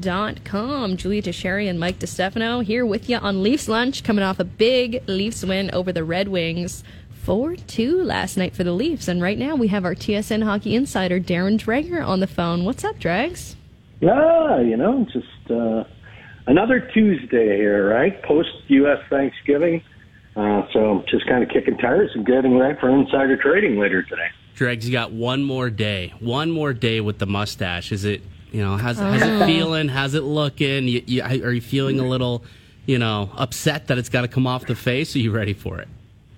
LeafsLunch.com. Julia Teixeira and Mike DeStefano here with you on Leafs Lunch, coming off a big Leafs win over the Red Wings. 4 2 last night for the Leafs. And right now we have our TSN hockey insider, Darren Dreger, on the phone. What's up, Drags? Yeah, you know, just uh, another Tuesday here, right? Post U.S. Thanksgiving. Uh, so just kind of kicking tires and getting ready for insider trading later today. Dregs, you got one more day. One more day with the mustache. Is it, you know, how's, how's it feeling? How's it looking? You, you, are you feeling a little, you know, upset that it's got to come off the face? Are you ready for it?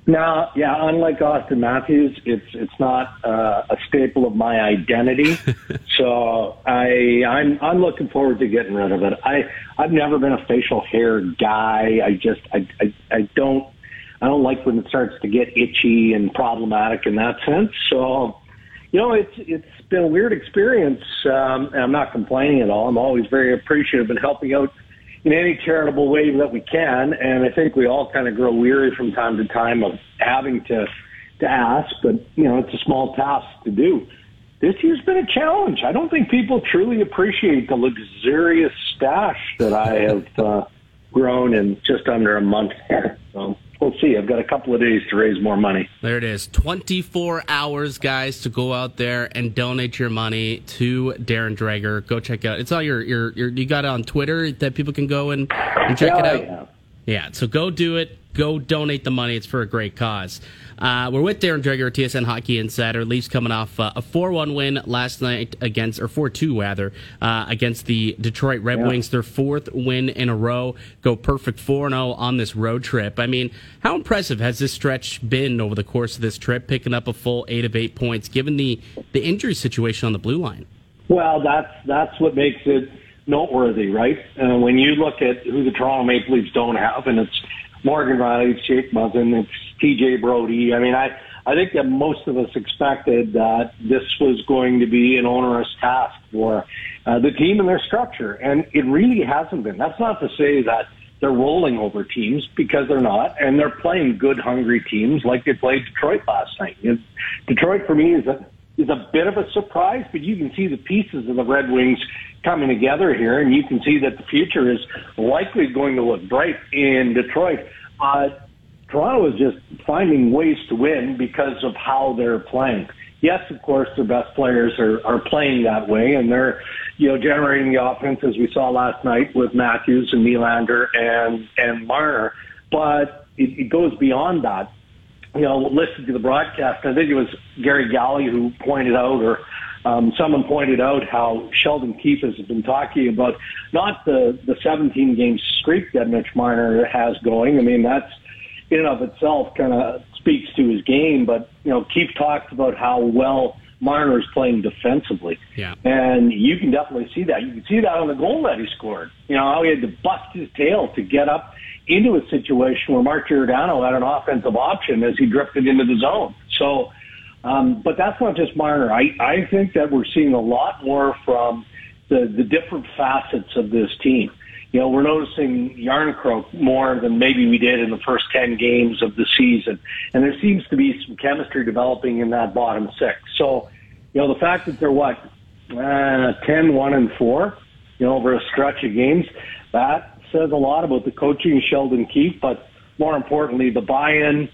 No, yeah. Unlike Auston Matthews, it's it's not uh, a staple of my identity. so I I'm I'm looking forward to getting rid of it. I I've never been a facial hair guy. I just I I, I don't I don't like when it starts to get itchy and problematic in that sense. So you know it's it's been a weird experience. Um, and I'm not complaining at all. I'm always very appreciative and helping out in any charitable way that we can. And I think we all kind of grow weary from time to time of having to to ask, but you know, it's a small task to do. This year's been a challenge. I don't think people truly appreciate the luxurious stash that I have uh, grown in just under a month here. So we'll see. I've got a couple of days to raise more money. There it is. 24 hours, guys, to go out there and donate your money to Darren Dreger. Go check it out. It's all your, your, your you got it on Twitter that people can go and, and check yeah, it out. Yeah. yeah, so go do it. Go donate the money. It's for a great cause. Uh, we're with Darren Dreger, TSN Hockey Insider. Leafs coming off uh, a 4 1 win last night against, or 4 2 rather, uh, against the Detroit Red Yeah. Wings. Their fourth win in a row. Go perfect 4 0 on this road trip. I mean, how impressive has this stretch been over the course of this trip, picking up a full 8 of 8 points, given the, the injury situation on the blue line? Well, that's that's what makes it noteworthy, right? Uh, when you look at who the Toronto Maple Leafs don't have, and it's Morgan Rielly, Jake Muzzin, it's TJ Brodie. I mean, I I think that most of us expected that this was going to be an onerous task for uh, the team and their structure, and it really hasn't been. That's not to say that they're rolling over teams because they're not, and they're playing good, hungry teams like they played Detroit last night. It, Detroit for me is a is a bit of a surprise, but you can see the pieces of the Red Wings coming together here, and you can see that the future is likely going to look bright in Detroit. Uh, Toronto is just finding ways to win because of how they're playing. Yes, of course, their best players are, are playing that way, and they're, you know, generating the offense as we saw last night with Matthews and Nylander and and Marner. But it, it goes beyond that. You know, listen to the broadcast. I think it was Garry Galley who pointed out, or um, someone pointed out how Sheldon Keefe has been talking about not the the 17 game streak that Mitch Marner has going. I mean, that's in and of itself kind of speaks to his game. But you know, Keefe talked about how well Marner is playing defensively, Yeah. and you can definitely see that. You can see that on the goal that he scored. You know how he had to bust his tail to get up into a situation where Mark Giordano had an offensive option as he drifted into the zone. So. Um, but that's not just Marner. I, I think that we're seeing a lot more from the, the different facets of this team. You know, we're noticing Jarnkrok more than maybe we did in the first 10 games of the season. And there seems to be some chemistry developing in that bottom six. So, you know, the fact that they're what, uh, 10, 1 and 4, you know, over a stretch of games, that says a lot about the coaching Sheldon Keefe, but more importantly, the buy-in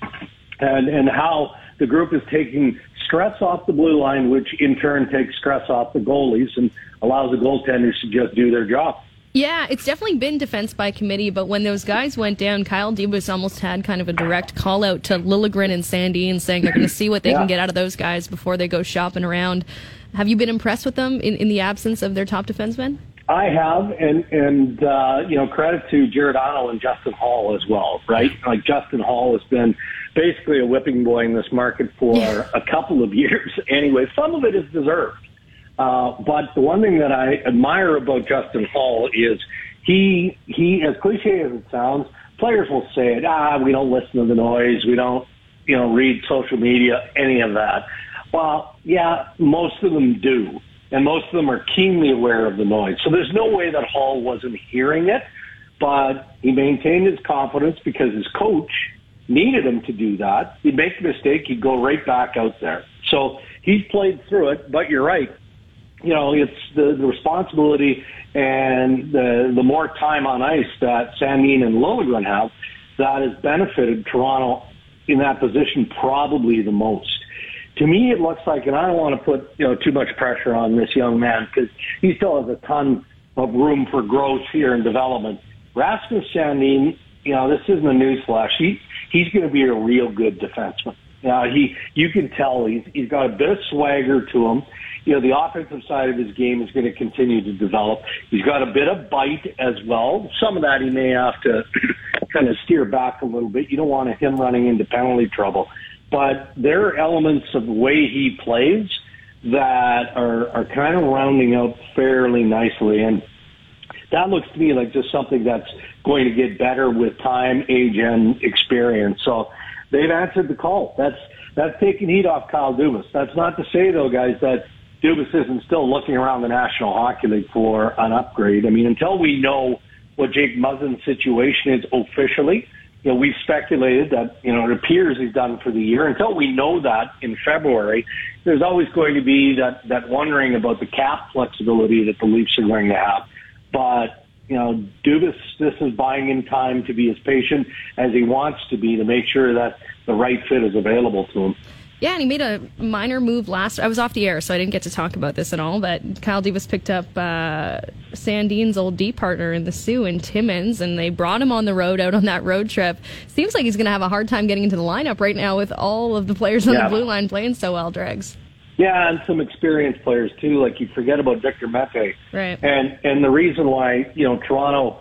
and, and how the group is taking stress off the blue line, which in turn takes stress off the goalies and allows the goaltenders to just do their job. Yeah, it's definitely been defense by committee, but when those guys went down, Kyle Dubas almost had kind of a direct call out to Liljegren and Sandin saying they're going to see what they Yeah. can get out of those guys before they go shopping around. Have you been impressed with them in, in the absence of their top defensemen? I have, and and uh, you know, credit to Giordano and Justin Holl as well, right? Like Justin Holl has been basically a whipping boy in this market for Yeah. a couple of years. Anyway, some of it is deserved, uh, but the one thing that I admire about Justin Holl is he he, as cliche as it sounds, players will say it. Ah, we don't listen to the noise. We don't, you know, read social media, any of that. Well, yeah, most of them do and most of them are keenly aware of the noise. So there's no way that Holl wasn't hearing it, but he maintained his confidence because his coach needed him to do that. He'd make a mistake, he'd go right back out there. So he's played through it, but you're right. you know, it's the, the responsibility and the the more time on ice that Sandin and Liljegren have that has benefited Toronto in that position probably the most. To me, it looks like, and I don't want to put you know too much pressure on this young man because he still has a ton of room for growth here and development. Rasmus Sandin, you know, this isn't a newsflash. He he's going to be a real good defenseman. Now he, you can tell he's he's got a bit of swagger to him. You know, the offensive side of his game is going to continue to develop. He's got a bit of bite as well. Some of that he may have to kind of steer back a little bit. You don't want him running into penalty trouble, but there are elements of the way he plays that are are kind of rounding out fairly nicely and that looks to me like just something that's going to get better with time, age, and experience. So they've answered the call. That's that's taking heat off Kyle Dubas. That's not to say though, guys, that Dubas isn't still looking around the National Hockey League for an upgrade. I mean, until we know what Jake Muzzin's situation is officially, you know, we've speculated that, you know, it appears he's done for the year. Until we know that in February, there's always going to be that, that wondering about the cap flexibility that the Leafs are going to have. But you know, Dubas, this is buying in time to be as patient as he wants to be to make sure that the right fit is available to him. Yeah, and he made a minor move last. I was off the air, so I didn't get to talk about this at all. But Kyle Dubas picked up uh, Sandin's old D partner in the Soo and Timmins, and they brought him on the road out on that road trip. Seems like he's going to have a hard time getting into the lineup right now with all of the players on yeah. the blue line playing so well, Dregs. Yeah, and some experienced players too. Like you forget about Victor Mete, right? And and the reason why you know Toronto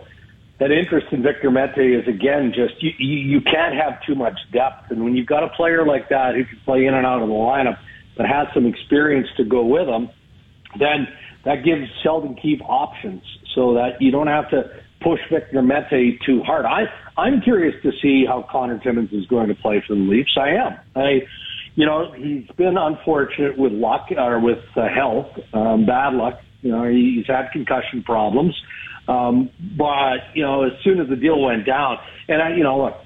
that interest in Victor Mete is again just you, you you can't have too much depth, and when you've got a player like that who can play in and out of the lineup but has some experience to go with him, then that gives Sheldon Keefe options so that you don't have to push Victor Mete too hard. I I'm curious to see how Connor Timmins is going to play for the Leafs. I am. I you know, he's been unfortunate with luck or with uh, health, um, bad luck. You know, he's had concussion problems. Um, but, you know, as soon as the deal went down, and I, you know, look,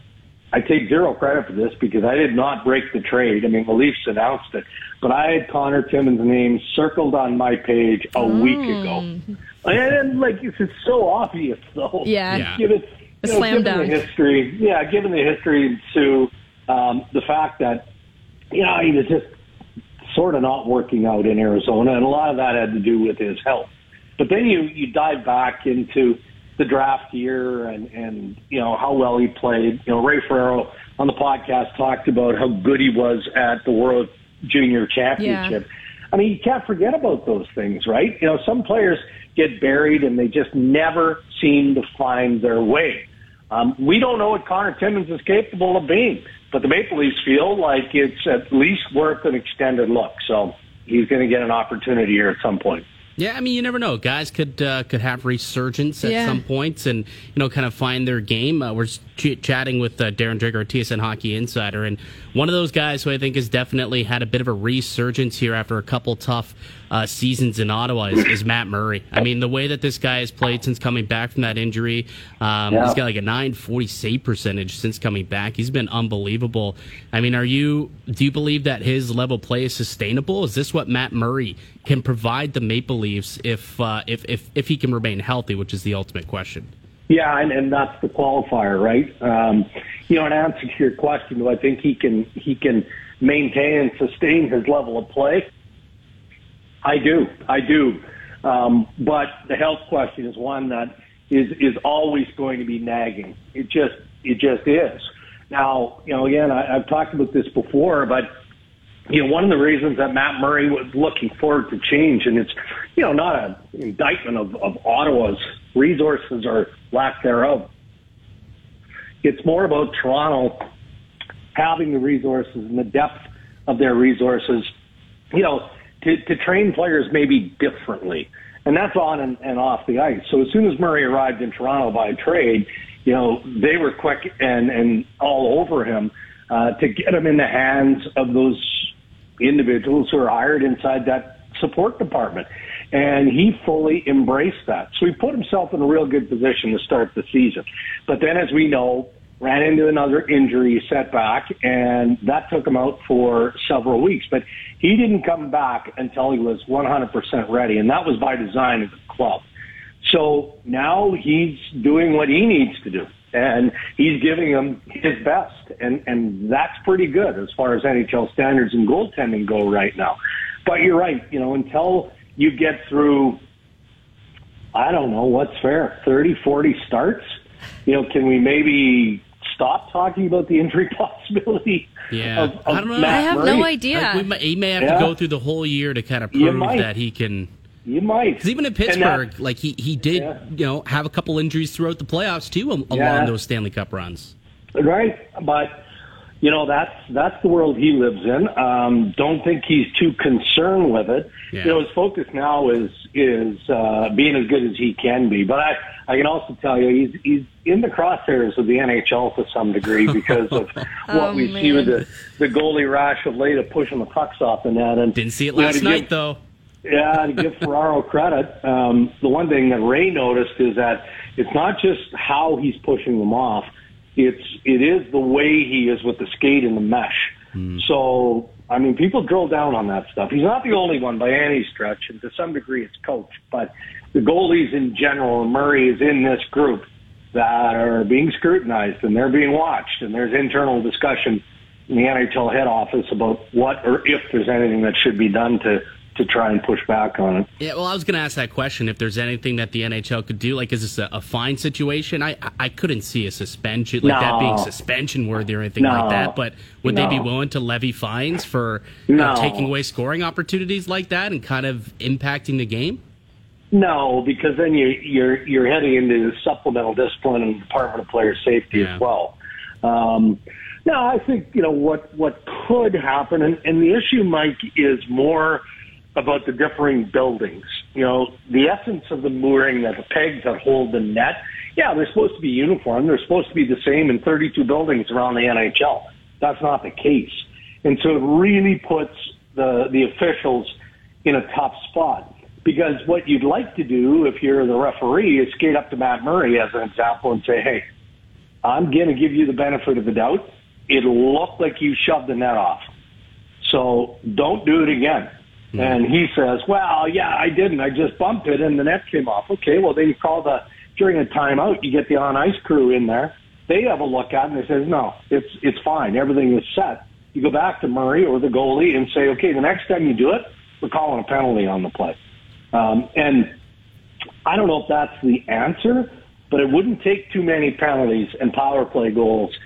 I take zero credit for this because I did not break the trade. I mean, the Leafs announced it, but I had Connor Timmins' name circled on my page a mm. week ago. And, like, it's, it's so obvious, though. Yeah. yeah. Given, you know, given the history, yeah, given the history, to um, the fact that you know, he was just sort of not working out in Arizona, and a lot of that had to do with his health. But then you you dive back into the draft year and and you know how well he played. You know, Ray Ferraro on the podcast talked about how good he was at the World Junior Championship. Yeah. I mean, you can't forget about those things, right? You know, some players get buried and they just never seem to find their way. Um, we don't know what Connor Timmins is capable of being. But the Maple Leafs feel like it's at least worth an extended look. So he's going to get an opportunity here at some point. Yeah, I mean, you never know. Guys could uh, could have resurgence at yeah. some points, and you know, kind of find their game. Uh, we're ch- chatting with uh, Darren Dreger, TSN Hockey Insider, and one of those guys who I think has definitely had a bit of a resurgence here after a couple tough uh, seasons in Ottawa is, is, Matt Murray. I mean, the way that this guy has played since coming back from that injury, um, yeah. he's got like a 940 save percentage since coming back. He's been unbelievable. I mean, are you do you believe that his level play is sustainable? Is this what Matt Murray can provide the Maple Leafs if uh, if, if if he can remain healthy, which is the ultimate question? Yeah, and, and that's the qualifier, right? Um, you know, in answer to your question, do I think he can he can maintain and sustain his level of play? I do, I do. Um, but the health question is one that is is always going to be nagging. It just it just is. Now, you know, again, I, I've talked about this before, but you know, one of the reasons that Matt Murray was looking forward to change, and it's, you know, not an indictment of, of Ottawa's resources or lack thereof. It's more about Toronto having the resources and the depth of their resources, you know, to, to train players maybe differently. And that's on and, and off the ice. So as soon as Murray arrived in Toronto by trade, you know, they were quick and, and all over him uh, to get him in the hands of those individuals who are hired inside that support department. And he fully embraced that. So he put himself in a real good position to start the season. But then, as we know, ran into another injury setback, and that took him out for several weeks. But he didn't come back until he was 100% ready, and that was by design of the club. So now he's doing what he needs to do, and he's giving them his best, and and that's pretty good as far as NHL standards and goaltending go right now. But you're right, you know, until you get through, I don't know what's fair, 30, 40 starts. You know, can we maybe stop talking about the injury possibility? Yeah, of, of I don't know. Matt I have Murray? no idea. Like, we may, he may have Yeah. to go through the whole year to kind of prove that he can. You might. Because even in And that- Pittsburgh, like he he did, Yeah. you know, have a couple injuries throughout the playoffs too, al- Yeah. along those Stanley Cup runs. Right, but you know that's that's the world he lives in. Um, don't think he's too concerned with it. Yeah. You know, his focus now is is uh, being as good as he can be. But I I can also tell you he's he's in the crosshairs of the NHL to some degree because of what Oh, we see with the the goalie rash of late of pushing the pucks off the net. And Didn't see it last night give- though. yeah, to give Ferraro credit, um, the one thing that Ray noticed is that it's not just how he's pushing them off; it's it is the way he is with the skate and the mesh. Hmm. So, I mean, people drill down on that stuff. He's not the only one by any stretch, and to some degree, it's coach. But the goalies in general, and Murray is in this group that are being scrutinized and they're being watched, and there's internal discussion in the NHL head office about what or if there's anything that should be done to to try and push back on it. Yeah, well, I was going to ask that question. If there's anything that the NHL could do, like, is this a, a fine situation? I I couldn't see a suspension, like that being suspension worthy or anything No. like that. But would they be willing to levy fines for you know, taking away scoring opportunities like that and kind of impacting the game? No, because then you, you're you're heading into supplemental discipline and Department of Player Safety Yeah. as well. Um, no, I think you know what what could happen, and, and the issue, Mike, is more about the differing buildings. You know, the essence of the mooring, that the pegs that hold the net. Yeah, they're supposed to be uniform. They're supposed to be the same in 32 buildings around the NHL. That's not the case, and so it really puts the the officials in a tough spot. Because what you'd like to do if you're the referee is skate up to Matt Murray as an example and say, hey, I'm going to give you the benefit of the doubt. It'll look like you shoved the net off. So don't do it again. And he says, well, yeah, I didn't. I just bumped it and the net came off. Okay, well, then you call the, during a timeout, you get the on ice crew in there. They have a look at it and they says, no, it's, it's fine. Everything is set. You go back to Murray or the goalie and say, okay, the next time you do it, we're calling a penalty on the play. Um, and I don't know if that's the answer, but it wouldn't take too many penalties and power play goals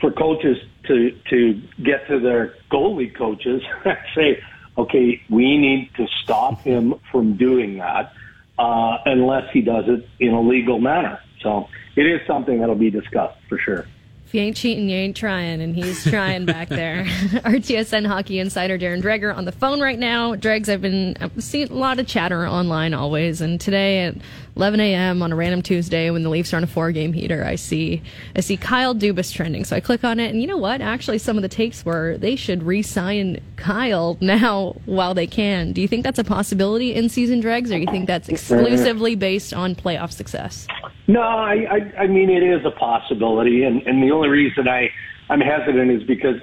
for coaches to to get to their goalie coaches and say, okay, we need to stop him from doing that uh, unless he does it in a legal manner. So it is something that'll be discussed for sure. If you ain't cheating, you ain't trying, and he's trying back there. RTSN hockey insider Darren Dreger on the phone right now. Dregs, I've been I've seen a lot of chatter online always, and today at 11 a.m. on a random Tuesday when the Leafs are on a four-game heater, I see I see Kyle Dubas trending. So I click on it, and you know what? Actually, some of the takes were they should re-sign Kyle now while they can. Do you think that's a possibility in season Dregs, or do you think that's exclusively based on playoff success? No, I, I, I mean it is a possibility, and, and the only reason I, I'm hesitant is because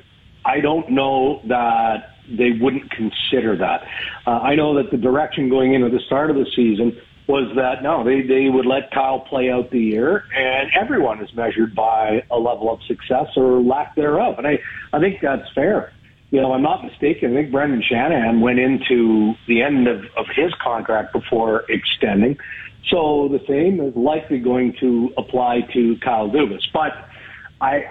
I don't know that they wouldn't consider that. Uh, I know that the direction going into the start of the season was that no, they they would let Kyle play out the year, and everyone is measured by a level of success or lack thereof, and I I think that's fair. You know, I'm not mistaken. I think Brendan Shanahan went into the end of, of his contract before extending. So the same is likely going to apply to Kyle Dubas. But I,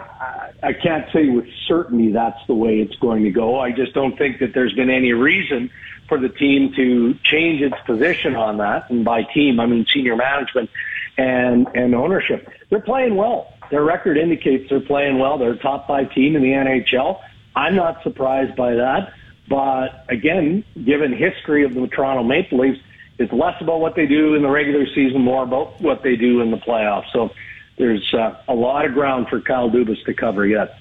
I can't say with certainty that's the way it's going to go. I just don't think that there's been any reason for the team to change its position on that. And by team, I mean senior management and and ownership. They're playing well. Their record indicates they're playing well. They're a top five team in the NHL. I'm not surprised by that. But again, given history of the Toronto Maple Leafs, it's less about what they do in the regular season, more about what they do in the playoffs. So there's uh, a lot of ground for Kyle Dubas to cover yet.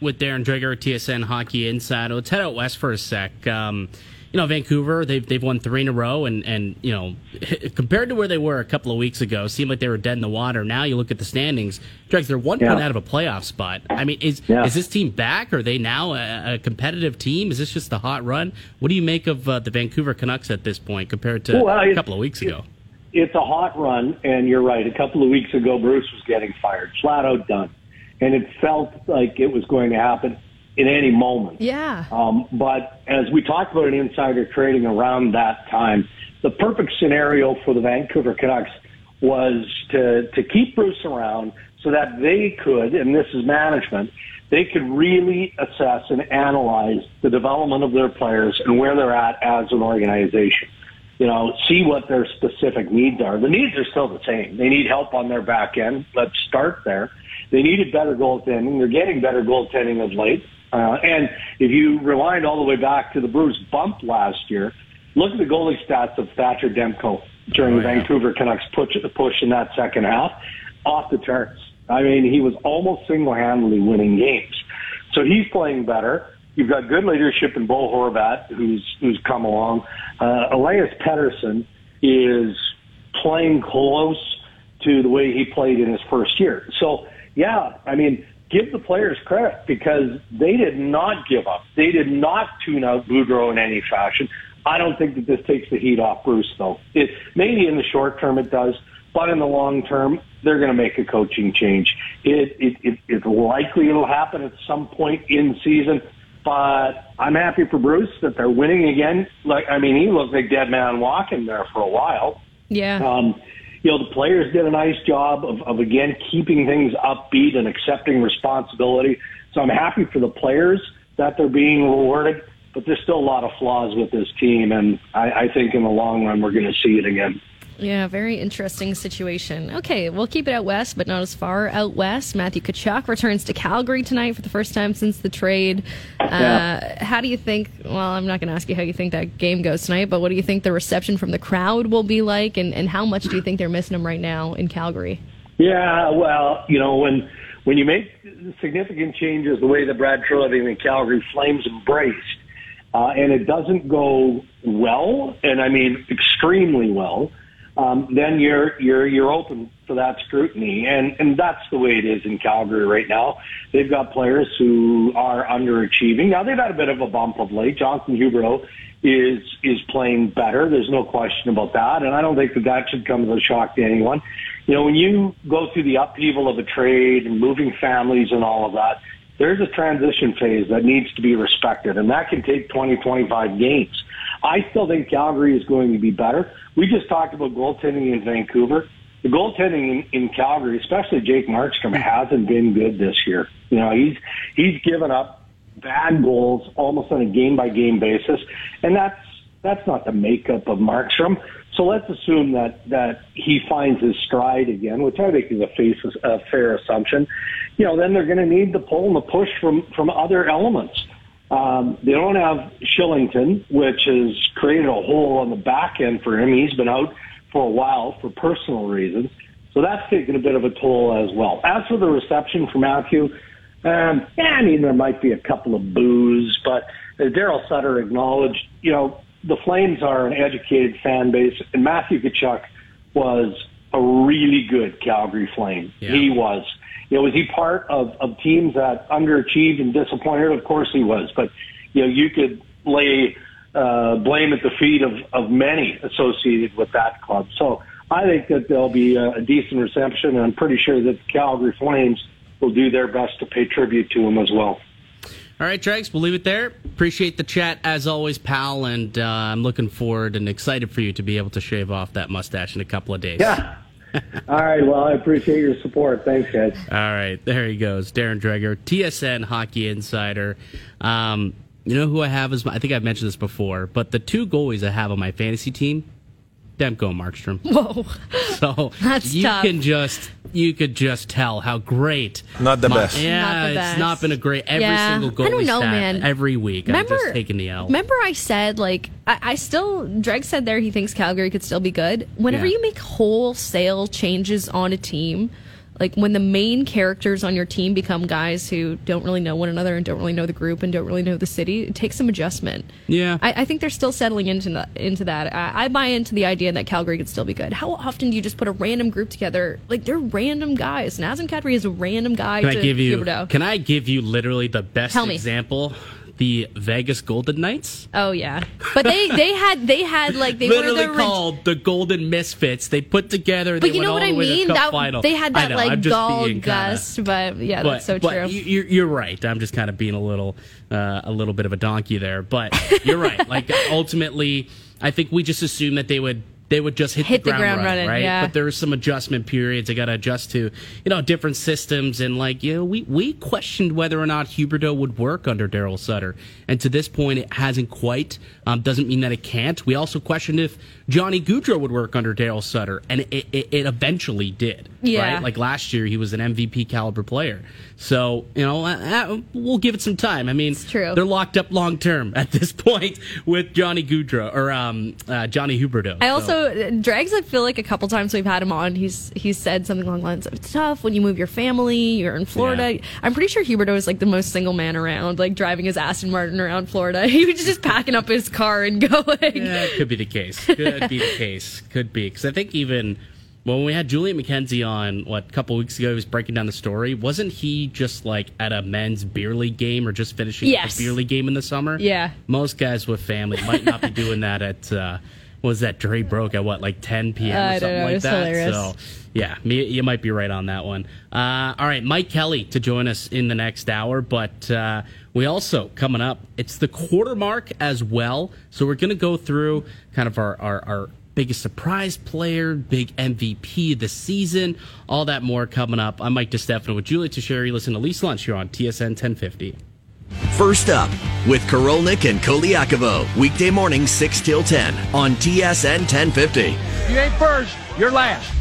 with Darren Dreger, TSN Hockey Insider. Let's head out west for a sec. Um, you know, Vancouver, they've, they've won three in a row. And, and, you know, compared to where they were a couple of weeks ago, seemed like they were dead in the water. Now you look at the standings, Dregs, they're one yeah. point out of a playoff spot. I mean, is, yeah. is this team back? Are they now a, a, competitive team? Is this just a hot run? What do you make of uh, the Vancouver Canucks at this point compared to well, a couple of weeks ago? It's a hot run, and you're right. A couple of weeks ago, Bruce was getting fired, flat out done. And it felt like it was going to happen in any moment. Yeah. Um, but as we talked about in insider trading around that time, the perfect scenario for the Vancouver Canucks was to to keep Bruce around so that they could, and this is management, they could really assess and analyze the development of their players and where they're at as an organization. You know, see what their specific needs are. The needs are still the same. They need help on their back end. Let's start there. They needed better goaltending. They're getting better goaltending of late. Uh, and if you rewind all the way back to the Bruce bump last year, look at the goalie stats of Thatcher Demko during oh, the yeah. Vancouver Canucks push, push in that second half. Off the charts. I mean, he was almost single-handedly winning games. So he's playing better. You've got good leadership in Bo Horvat, who's who's come along. Uh, Elias Pettersson is playing close to the way he played in his first year. So, yeah, I mean, give the players credit because they did not give up. They did not tune out Boudreau in any fashion. I don't think that this takes the heat off Bruce, though. It maybe in the short term it does, but in the long term, they're going to make a coaching change. It, it, it it's likely it'll happen at some point in season, but I'm happy for Bruce that they're winning again. Like I mean, he looked like dead man walking there for a while. Yeah. Um, you know, the players did a nice job of, of again keeping things upbeat and accepting responsibility. So I'm happy for the players that they're being rewarded, but there's still a lot of flaws with this team, and I, I think in the long run we're going to see it again. Yeah, very interesting situation. Okay, we'll keep it out west, but not as far out west. Matthew Tkachuk returns to Calgary tonight for the first time since the trade. Uh, How do you think? Well, I'm not going to ask you how you think that game goes tonight, but what do you think the reception from the crowd will be like, and, and how much do you think they're missing him right now in Calgary? Yeah, well, you know when when you make significant changes the way that Brad Treliving and Calgary Flames embraced, uh, and it doesn't go well, and I mean extremely well um, then you're you're you're open for that scrutiny, and and that's the way it is in Calgary right now. They've got players who are underachieving. Now they've had a bit of a bump of late. Jonathan Huberdeau is is playing better. There's no question about that, and I don't think that that should come as a shock to anyone. You know, when you go through the upheaval of a trade and moving families and all of that, there's a transition phase that needs to be respected, and that can take 20, 25 games. I still think Calgary is going to be better. We just talked about goaltending in Vancouver. The goaltending in, in Calgary, especially Jake Markstrom, hasn't been good this year. You know, he's he's given up bad goals almost on a game by game basis, and that's that's not the makeup of Markstrom. So let's assume that that he finds his stride again, which I think is a, face, a fair assumption. You know, then they're going to need the pull and the push from from other elements. Um, they don't have Kylington, which has created a hole on the back end for him. He's been out for a while for personal reasons. So that's taken a bit of a toll as well. As for the reception for Matthew, um, yeah, I mean, there might be a couple of boos, but as Daryl Sutter acknowledged, you know, the Flames are an educated fan base, and Matthew Tkachuk was a really good Calgary Flame. Yeah. He was. You know, was he part of, of teams that underachieved and disappointed? Of course he was. But, you know, you could lay uh, blame at the feet of, of many associated with that club. So I think that there'll be a, a decent reception, and I'm pretty sure that the Calgary Flames will do their best to pay tribute to him as well. All right, Dregs, we'll leave it there. Appreciate the chat as always, pal, and uh, I'm looking forward and excited for you to be able to shave off that mustache in a couple of days. Yeah. All right. Well, I appreciate your support. Thanks, guys. All right. There he goes. Darren Dreger, TSN Hockey Insider. Um, you know who I have my, I think I've mentioned this before, but the two goalies I have on my fantasy team, Demko Markstrom. Whoa. So That's you tough. can just you could just tell how great. Not the best. Yeah, Not the it's not been a great every Yeah. single goalie I don't know, man. every week. Remember, I'm just taking the L. Remember, I said like I, I still. Dreg said there he thinks Calgary could still be good. Whenever Yeah. you make wholesale changes on a team, like when the main characters on your team become guys who don't really know one another and don't really know the group and don't really know the city, it takes some adjustment. Yeah. I, I think they're still settling into that. Into that. I, I buy into the idea that Calgary could still be good. How often do you just put a random group together? Like they're random guys. Nazem Kadri is a random guy. Can to I give you? Huberdeau. Can I give you literally the best example? The Vegas Golden Knights. Oh yeah, but they they had they had like they literally were the called the Golden Misfits. They put together. But they you know what I mean? That final. they had that know, like gall kinda- gust, but yeah, but, that's so but true. you- You're, you're right. I'm just kind of being a little, uh, a little bit of a donkey there. But you're right. Like ultimately, I think we just assumed that they would. They would just hit, Hit the the ground, ground running, running, right? yeah. But there's some adjustment periods. They got to adjust to, you know, different systems. And like, you know, we, we questioned whether or not Huberdeau would work under Daryl Sutter. And to this point, it hasn't quite. Um, doesn't mean that it can't. We also questioned if Johnny Gaudreau would work under Daryl Sutter. And it, it, it eventually did. Yeah. Right? Like last year, he was an MVP caliber player. So, you know, uh, uh, we'll give it some time. I mean, it's true. they're locked up long term at this point with Johnny Gaudreau or um, uh, Johnny Huberdeau. I So- also Drags. I feel like a couple times we've had him on. He's he's said something along the lines of "It's tough when you move your family. You're in Florida." Yeah. I'm pretty sure Huberdeau is like the most single man around, like driving his Aston Martin around Florida. He was just packing up his car and going. Yeah, it could be the case. Could be the case. Could be because I think even when we had Julian McKenzie on what a couple weeks ago, he was breaking down the story. Wasn't he just like at a men's beer league game or just finishing Yes. a beer league game in the summer? Yeah. most guys with family might not be doing that at. Uh, was that Dre broke at what like 10 p.m. or I something know, like that? hilarious. So yeah, me, you might be right on that one. Uh, all right, Mike Kelly to join us in the next hour, but uh, we also coming up. It's the quarter mark as well, so we're going to go through kind of our, our our biggest surprise player, big MVP of the season, all that more coming up. I'm Mike DeStefano with Julia Teixeira. Listen to Leafs Lunch here on TSN 1050. First up with Korolnik and Colaiacovo. Weekday morning 6 till 10 on TSN 1050. You ain't first, you're last.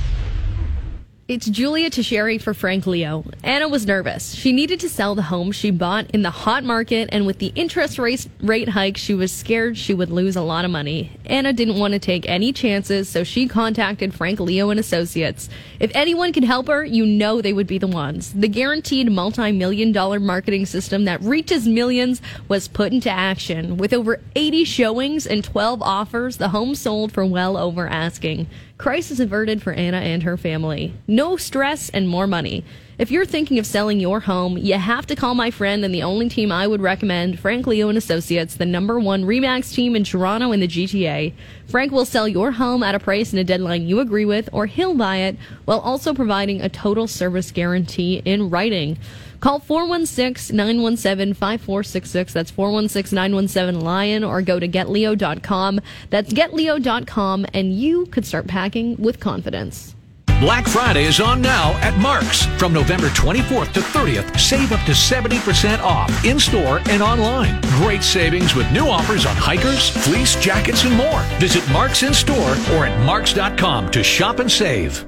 It's Julia Teixeira for Frank Leo. Anna was nervous. She needed to sell the home she bought in the hot market, and with the interest rate, rate hike, she was scared she would lose a lot of money. Anna didn't want to take any chances, so she contacted Frank Leo and Associates. If anyone could help her, you know they would be the ones. The guaranteed multi-million dollar marketing system that reaches millions was put into action. With over 80 showings and 12 offers, the home sold for well over asking. Crisis averted for Anna and her family. No stress and more money. If you're thinking of selling your home, you have to call my friend and the only team I would recommend, Frank Leo and Associates, the number one Remax team in Toronto and the GTA. Frank will sell your home at a price and a deadline you agree with, or he'll buy it while also providing a total service guarantee in writing. Call 416-917-5466. That's 416-917-LION or go to getleo.com. That's getleo.com and you could start packing with confidence. Black Friday is on now at Mark's. From November 24th to 30th, save up to 70% off in store and online. Great savings with new offers on hikers, fleece, jackets, and more. Visit Mark's in store or at marks.com to shop and save.